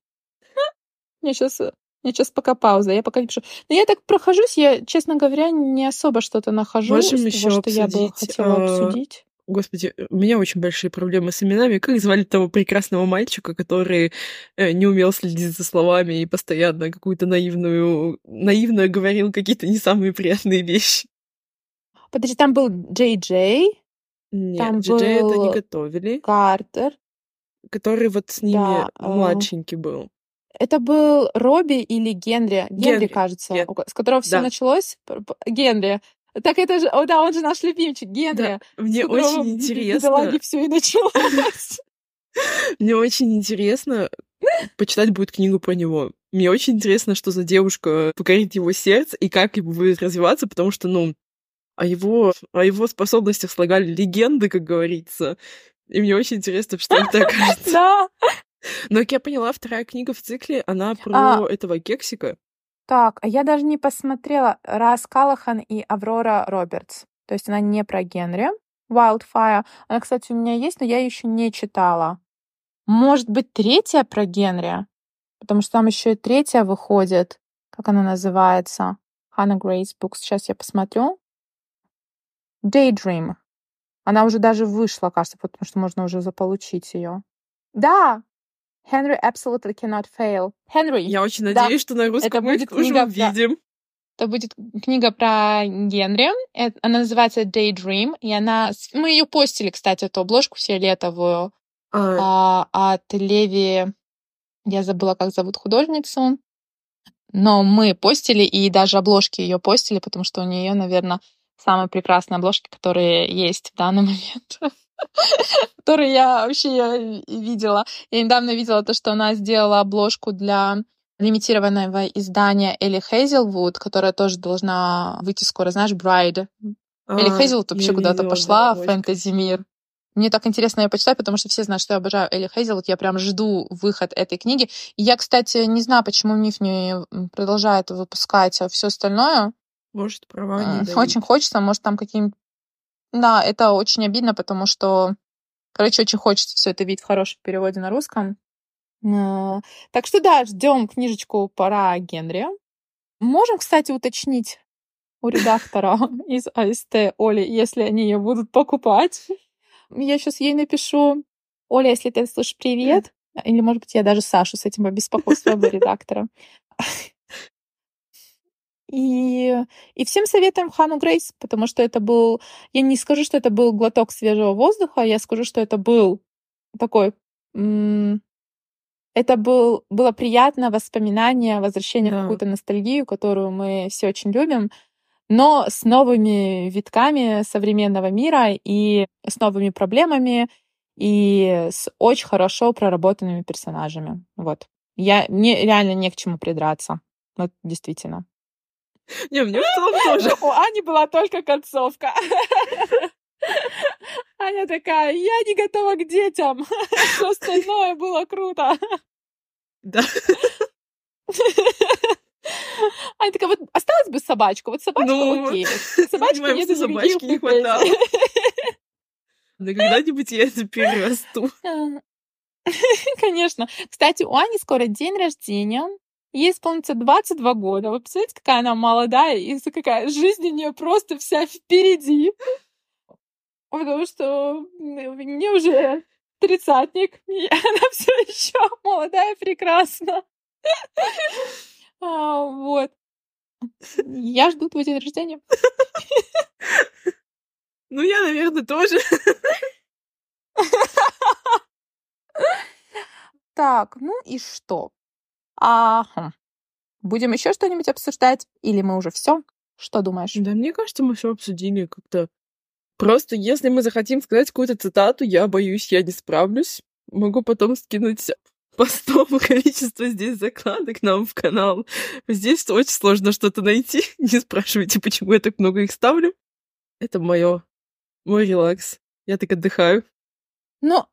Я сейчас у меня сейчас пока пауза, я пока не пишу. Но я так прохожусь, я, честно говоря, не особо что-то нахожу Можем из еще того, что я бы хотела а, обсудить. Господи, у меня очень большие проблемы с именами. Как звали того прекрасного мальчика, который э, не умел следить за словами и постоянно какую-то наивную, наивно говорил какие-то не самые приятные вещи? Подожди, там был Джей Джей. Нет, там Джей Джей это не готовили. Картер. Который вот с ними да, а, младшенький был. Это был Робби или Генри? Генри, Генри кажется, Ген... с которого все да. началось. Генри. Так это же, о, да, он же наш любимчик, Генри. Да. Мне очень интересно. все и началось. (laughs) Мне очень интересно почитать будет книгу про него. Мне очень интересно, что за девушка покорит его сердце и как ему будет развиваться, потому что, ну, о его, о его способностях слагали легенды, как говорится. И мне очень интересно, что это окажется. (laughs) Да, (laughs) но, как я поняла, вторая книга в цикле, она про а, этого кексика. Так, а я даже не посмотрела Рас Калахан и Аврора Робертс. То есть она не про Генри. Wildfire. Она, кстати, у меня есть, но я еще не читала. Может быть, третья про Генри? Потому что там еще и третья выходит. Как она называется? Hannah Grace Books. Сейчас я посмотрю. Daydream. Она уже даже вышла, кажется, потому что можно уже заполучить ее. Да, Henry absolutely cannot fail. Henry. Я очень надеюсь, да. что на русском это будет мы книга увидим. Это будет книга про Генри. Это, она называется Daydream. И она... Мы ее постили, кстати, эту обложку фиолетовую а. А, от Леви... Я забыла, как зовут художницу. Но мы постили, и даже обложки ее постили, потому что у нее, наверное, самые прекрасные обложки, которые есть в данный (laughs) момент. (laughs) который я вообще видела. Я недавно видела то, что она сделала обложку для лимитированного издания Элли Хейзелвуд, которая тоже должна выйти скоро, знаешь, Брайд. А, Элли Хейзелвуд вообще куда-то пошла в фэнтези-мир. Мне так интересно ее почитать, потому что все знают, что я обожаю Элли Хейзелвуд. Я прям жду выход этой книги. И я, кстати, не знаю, почему Миф не продолжает выпускать а все остальное. Может, права не Очень хочется, может, там каким да, это очень обидно, потому что, короче, очень хочется все это видеть в хорошем переводе на русском. Э, так что да, ждем книжечку пора Генри. Можем, кстати, уточнить у редактора (laughs) из АСТ Оли, если они ее будут покупать. Я сейчас ей напишу. Оля, если ты слышишь, привет. Или, может быть, я даже Сашу с этим обеспокою своего редактора. И, и всем советуем Хану Грейс, потому что это был... Я не скажу, что это был глоток свежего воздуха, я скажу, что это был такой... Это был, было приятное воспоминание, возвращение да. в какую-то ностальгию, которую мы все очень любим, но с новыми витками современного мира и с новыми проблемами, и с очень хорошо проработанными персонажами. Вот. Я, мне реально не к чему придраться. Вот действительно. Не, мне в целом тоже. У Ани была только концовка. Аня такая, я не готова к детям. (laughs) Все остальное было круто. Да. Аня такая, вот осталась бы собачка. Вот собачка Ну, окей. Собачка нет собачки не хватало. Да когда-нибудь я это перерасту. (laughs) Конечно. Кстати, у Ани скоро день рождения. Ей исполнится 22 года. Вы представляете, какая она молодая и какая жизнь у нее просто вся впереди. Потому что мне уже тридцатник, и (laughs) она все еще молодая, прекрасна. А, вот. Я жду твой день рождения. Ну, я, наверное, тоже. (laughs) Так, ну и что? Ага. Будем еще что-нибудь обсуждать? Или мы уже все? Что думаешь? Да, мне кажется, мы все обсудили как-то. Просто если мы захотим сказать какую-то цитату, я боюсь, я не справлюсь. Могу потом скинуть (laughs) постов количество здесь закладок нам в канал. Здесь очень сложно что-то найти. (laughs) Не спрашивайте, почему я так много их ставлю. Это мое, мой релакс. Я так отдыхаю. Ну,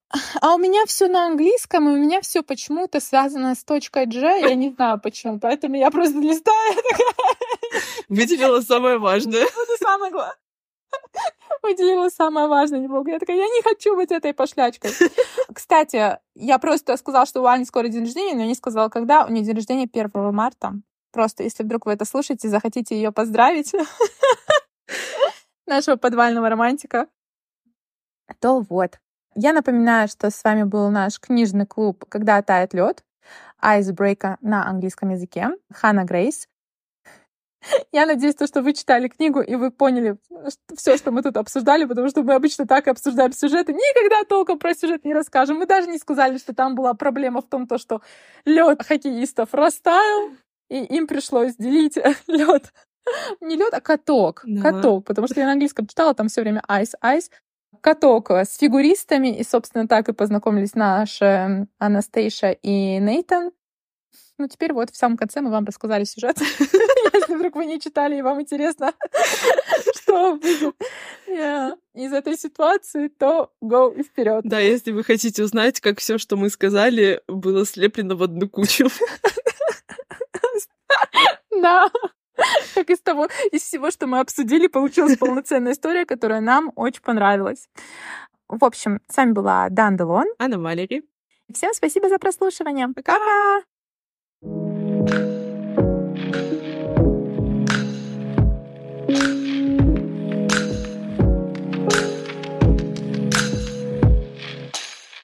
а у меня все на английском, и у меня все почему-то связано с точкой G. Я не знаю почему, поэтому я просто листаю. Выделила самое важное. (laughs) Это самое главное. (laughs) Выделила самое важное немного. Я такая, я не хочу быть этой пошлячкой. (laughs) Кстати, я просто сказала, что у Ани скоро день рождения, но не сказала, когда. У нее день рождения 1 марта. Просто, если вдруг вы это слушаете, захотите ее поздравить, нашего подвального романтика, то вот. Я напоминаю, что с вами был наш книжный клуб «Когда тает лед», Icebreaker на английском языке, Ханна Грейс. Я надеюсь, то, что вы читали книгу и вы поняли все, что мы тут обсуждали, потому что мы обычно так и обсуждаем сюжеты. Никогда толком про сюжет не расскажем. Мы даже не сказали, что там была проблема в том, то, что лед хоккеистов растаял, и им пришлось делить (laughs) лед. Не лед, а каток. Да. Каток, потому что я на английском читала, там все время ice, ice каток с фигуристами, и, собственно, так и познакомились наши Анастейша и Нейтан. Ну, теперь вот в самом конце мы вам рассказали сюжет. (laughs) Если вдруг вы не читали и вам интересно, (laughs) что будет из этой ситуации, то go вперед. Да, если вы хотите узнать, как все, что мы сказали, было слеплено в одну кучу. (laughs) Да. (laughs) Как из того, из всего, что мы обсудили, получилась (laughs) полноценная история, которая нам очень понравилась. В общем, с вами была Дан Делон. Анна Валерий. Всем спасибо за прослушивание. Пока! Пока!